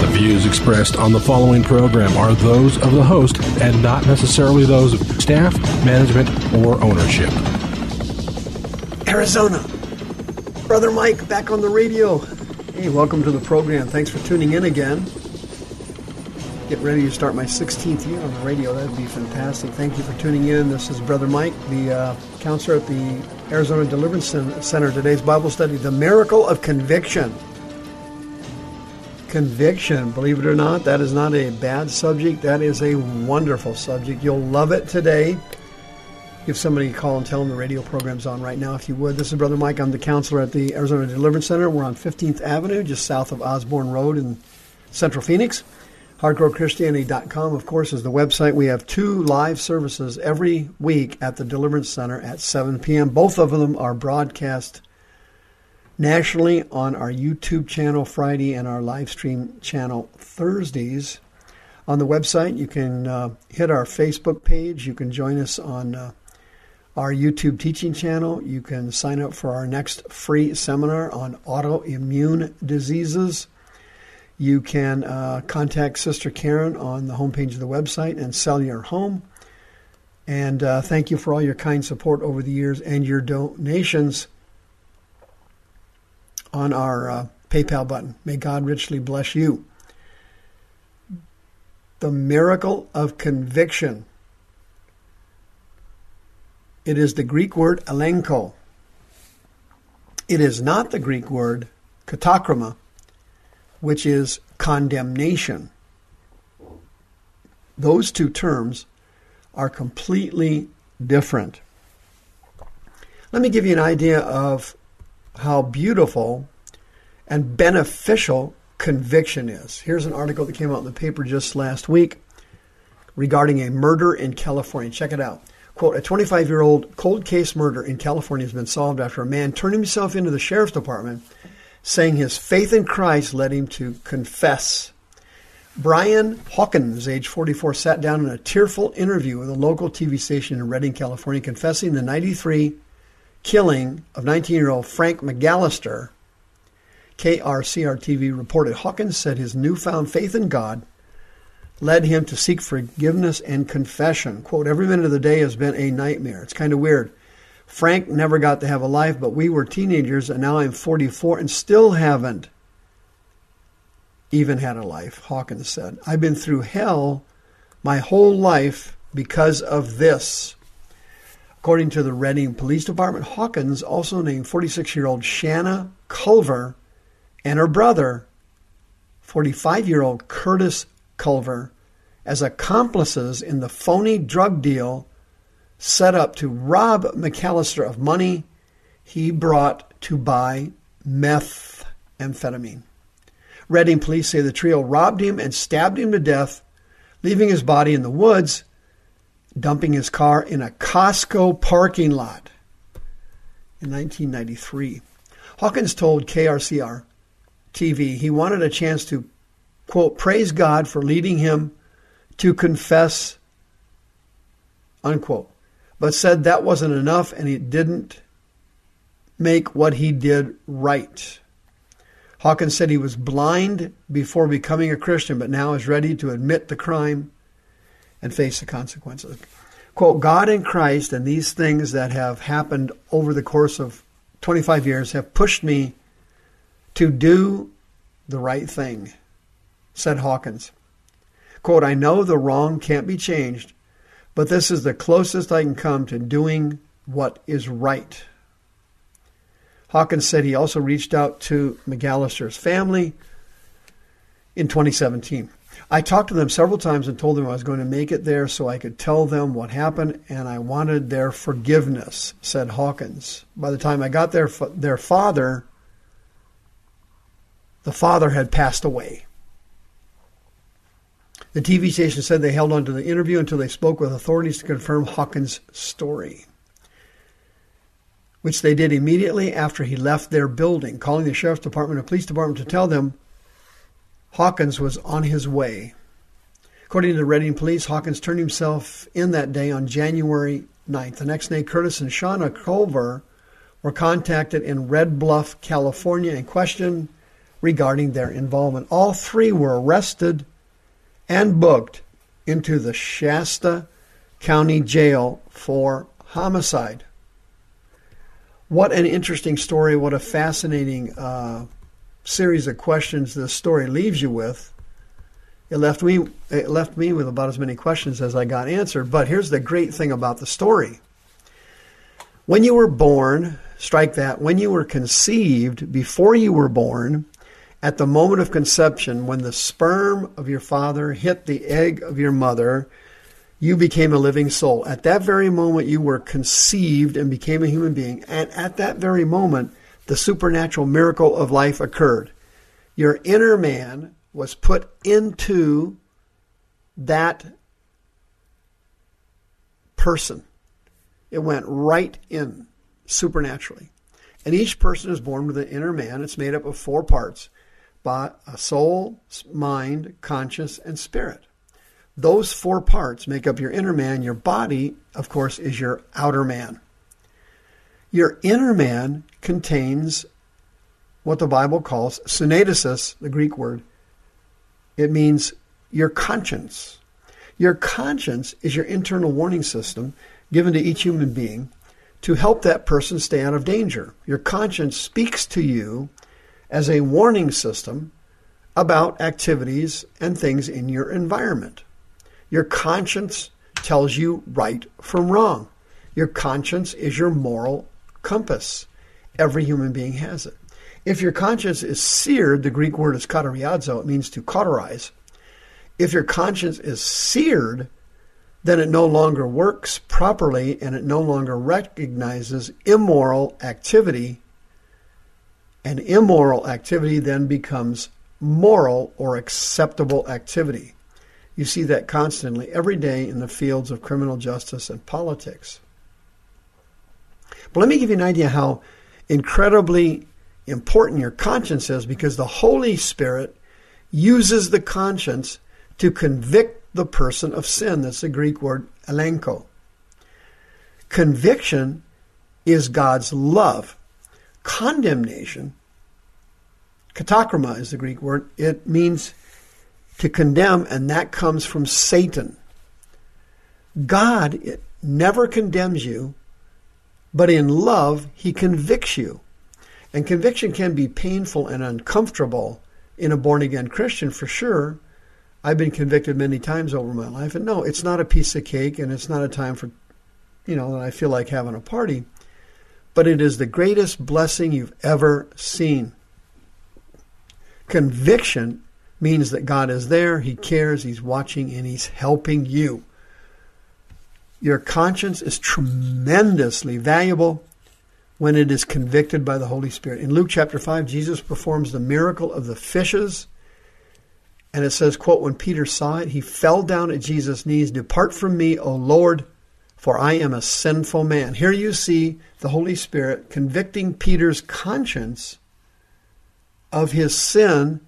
The views expressed on the following program are those of the host and not necessarily those of staff, management, or ownership. Arizona. Brother Mike back on the radio. Hey, welcome to the program. Thanks for tuning in again. Get ready to start my 16th year on the radio. That'd be fantastic. Thank you for tuning in. This is Brother Mike, the uh, counselor at the Arizona Deliverance Center. Today's Bible study, The Miracle of Conviction. Conviction, believe it or not, that is not a bad subject. That is a wonderful subject. You'll love it today. Give somebody a call and tell them the radio program's on right now, if you would. This is Brother Mike. I'm the counselor at the Arizona Deliverance Center. We're on 15th Avenue, just south of Osborn Road in Central Phoenix. HardcoreChristianity.com, of course, is the website. We have two live services every week at the Deliverance Center at 7 p.m. Both of them are broadcast nationally on our YouTube channel Friday and our live stream channel Thursdays. On the website, you can uh, hit our Facebook page. You can join us on uh, our YouTube teaching channel. You can sign up for our next free seminar on autoimmune diseases. You can uh, contact Sister Karen on the homepage of the website and sell your home. And uh, thank you for all your kind support over the years and your donations on our uh, PayPal button. May God richly bless you. The miracle of conviction. It is the Greek word elenko. It is not the Greek word katakrima which is condemnation. Those two terms are completely different. Let me give you an idea of how beautiful and beneficial conviction is. Here's an article that came out in the paper just last week regarding a murder in California. Check it out. Quote, a 25 year old cold case murder in California has been solved after a man turned himself into the sheriff's department saying his faith in Christ led him to confess. Brian Hawkins, age 44, sat down in a tearful interview with a local TV station in Redding, California, confessing the 93 killing of 19 year old Frank McAllister. KRCR TV reported Hawkins said his newfound faith in God led him to seek forgiveness and confession. Quote, every minute of the day has been a nightmare. It's kind of weird. Frank never got to have a life, but we were teenagers, and now I'm 44 and still haven't even had a life, Hawkins said. I've been through hell my whole life because of this. According to the Redding Police Department, Hawkins also named 46 year old Shanna Culver and her brother, 45 year old Curtis Culver, as accomplices in the phony drug deal set up to rob McAllister of money he brought to buy methamphetamine. Redding police say the trio robbed him and stabbed him to death, leaving his body in the woods, dumping his car in a Costco parking lot in 1993. Hawkins told KRCR TV he wanted a chance to, quote, praise God for leading him to confess, unquote but said that wasn't enough and he didn't make what he did right. Hawkins said he was blind before becoming a Christian, but now is ready to admit the crime and face the consequences. Quote, God in Christ and these things that have happened over the course of 25 years have pushed me to do the right thing, said Hawkins. Quote, I know the wrong can't be changed, but this is the closest I can come to doing what is right. Hawkins said he also reached out to McAllister's family in 2017. I talked to them several times and told them I was going to make it there so I could tell them what happened and I wanted their forgiveness, said Hawkins. By the time I got there, their father the father had passed away. The TV station said they held on to the interview until they spoke with authorities to confirm Hawkins' story, which they did immediately after he left their building, calling the sheriff's department and police department to tell them Hawkins was on his way. According to the Redding police, Hawkins turned himself in that day on January 9th. The next day, Curtis and Shauna Culver were contacted in Red Bluff, California, and questioned regarding their involvement. All three were arrested and booked into the Shasta County Jail for homicide. What an interesting story. What a fascinating uh, series of questions this story leaves you with. It left me it left me with about as many questions as I got answered. But here's the great thing about the story. When you were born, strike that, when you were conceived, before you were born, at the moment of conception, when the sperm of your father hit the egg of your mother, you became a living soul. At that very moment, you were conceived and became a human being. And at that very moment, the supernatural miracle of life occurred. Your inner man was put into that person. It went right in supernaturally. And each person is born with an inner man. It's made up of four parts by a uh, soul, mind, conscience, and spirit. Those four parts make up your inner man. Your body, of course, is your outer man. Your inner man contains what the Bible calls synderesis, the Greek word. It means your conscience. Your conscience is your internal warning system given to each human being to help that person stay out of danger. Your conscience speaks to you as a warning system about activities and things in your environment. Your conscience tells you right from wrong. Your conscience is your moral compass. Every human being has it. If your conscience is seared, the Greek word is kateriazo, it means to cauterize. If your conscience is seared, then it no longer works properly and it no longer recognizes immoral activity and immoral activity then becomes moral or acceptable activity. You see that constantly every day in the fields of criminal justice and politics. But let me give you an idea how incredibly important your conscience is because the Holy Spirit uses the conscience to convict the person of sin. That's the Greek word elenko. Conviction is God's love condemnation, katakrima is the Greek word, it means to condemn, and that comes from Satan. God never condemns you, but in love, he convicts you. And conviction can be painful and uncomfortable in a born again Christian for sure. I've been convicted many times over my life, and no, it's not a piece of cake, and it's not a time for, you know, that I feel like having a party but it is the greatest blessing you've ever seen. Conviction means that God is there, He cares, He's watching, and He's helping you. Your conscience is tremendously valuable when it is convicted by the Holy Spirit. In Luke chapter 5, Jesus performs the miracle of the fishes. And it says, quote, when Peter saw it, he fell down at Jesus' knees. Depart from me, O Lord, for I am a sinful man. Here you see the Holy Spirit convicting Peter's conscience of his sin,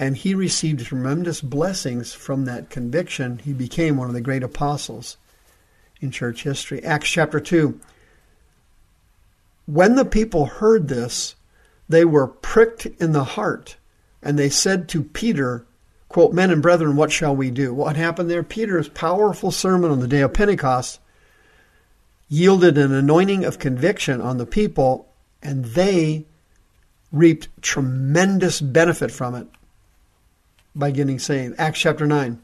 and he received tremendous blessings from that conviction. He became one of the great apostles in church history. Acts chapter 2. When the people heard this, they were pricked in the heart, and they said to Peter, quote, Men and brethren, what shall we do? What happened there? Peter's powerful sermon on the day of Pentecost yielded an anointing of conviction on the people, and they reaped tremendous benefit from it by getting saved. Acts chapter 9.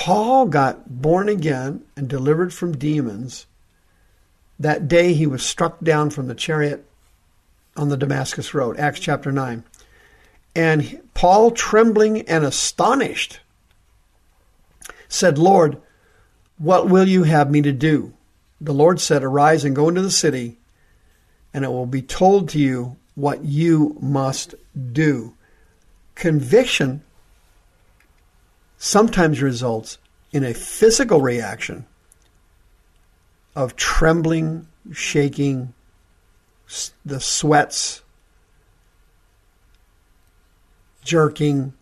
Paul got born again and delivered from demons that day he was struck down from the chariot on the Damascus Road. Acts chapter 9. And Paul, trembling and astonished, said, Lord, what will you have me to do? The Lord said, Arise and go into the city, and it will be told to you what you must do. Conviction sometimes results in a physical reaction of trembling, shaking, the sweats, jerking,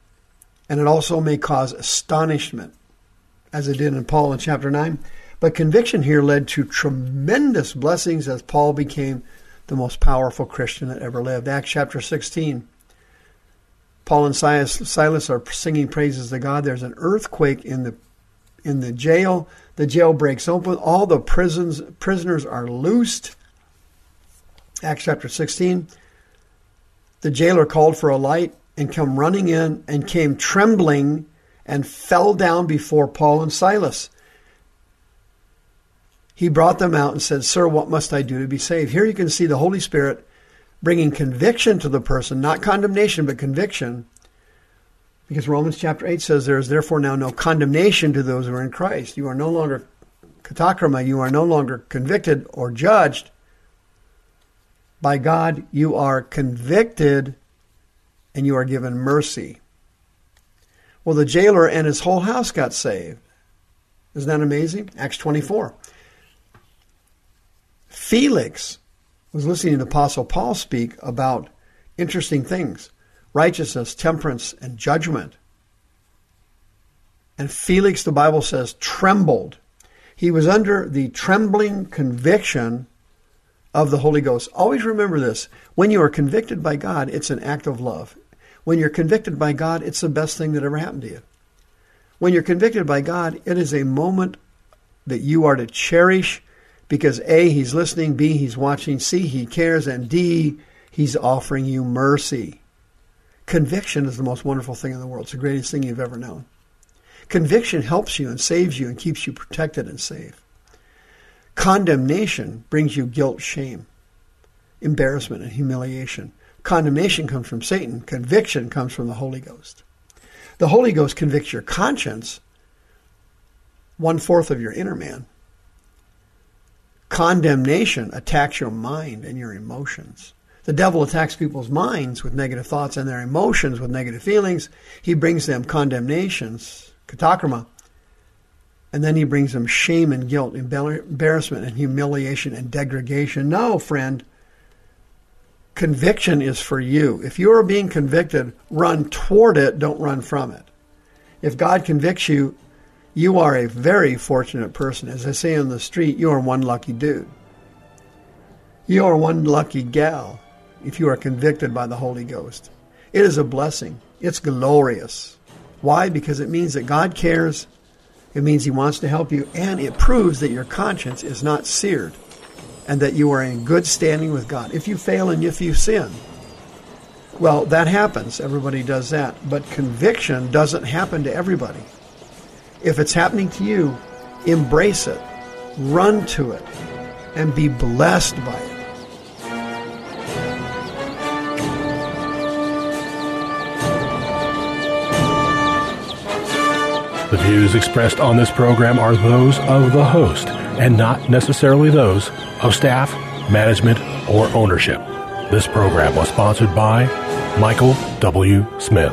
and it also may cause astonishment, as it did in Paul in chapter 9. But conviction here led to tremendous blessings as Paul became the most powerful Christian that ever lived. Acts chapter 16. Paul and Silas are singing praises to God. There's an earthquake in the in the jail. The jail breaks open. All the prisons prisoners are loosed. Acts chapter 16. The jailer called for a light and come running in and came trembling and fell down before Paul and Silas. He brought them out and said, Sir, what must I do to be saved? Here you can see the Holy Spirit bringing conviction to the person, not condemnation, but conviction. Because Romans chapter 8 says, There is therefore now no condemnation to those who are in Christ. You are no longer katakrama, you are no longer convicted or judged. By God, you are convicted and you are given mercy. Well, the jailer and his whole house got saved. Isn't that amazing? Acts 24. Felix was listening to Apostle Paul speak about interesting things righteousness, temperance, and judgment. And Felix, the Bible says, trembled. He was under the trembling conviction of the Holy Ghost. Always remember this when you are convicted by God, it's an act of love. When you're convicted by God, it's the best thing that ever happened to you. When you're convicted by God, it is a moment that you are to cherish because A, He's listening, B, He's watching, C, He cares, and D, He's offering you mercy. Conviction is the most wonderful thing in the world. It's the greatest thing you've ever known. Conviction helps you and saves you and keeps you protected and safe. Condemnation brings you guilt, shame, embarrassment, and humiliation. Condemnation comes from Satan. Conviction comes from the Holy Ghost. The Holy Ghost convicts your conscience, one fourth of your inner man. Condemnation attacks your mind and your emotions. The devil attacks people's minds with negative thoughts and their emotions with negative feelings. He brings them condemnations, katakrama, and then he brings them shame and guilt, embarrassment and humiliation and degradation. No, friend. Conviction is for you. If you are being convicted, run toward it, don't run from it. If God convicts you, you are a very fortunate person. As I say on the street, you are one lucky dude. You are one lucky gal if you are convicted by the Holy Ghost. It is a blessing. It's glorious. Why? Because it means that God cares it means He wants to help you, and it proves that your conscience is not seared and that you are in good standing with God. If you fail and if you sin, well, that happens. Everybody does that. But conviction doesn't happen to everybody. If it's happening to you, embrace it, run to it, and be blessed by it. The views expressed on this program are those of the host and not necessarily those of staff, management, or ownership. This program was sponsored by Michael W. Smith.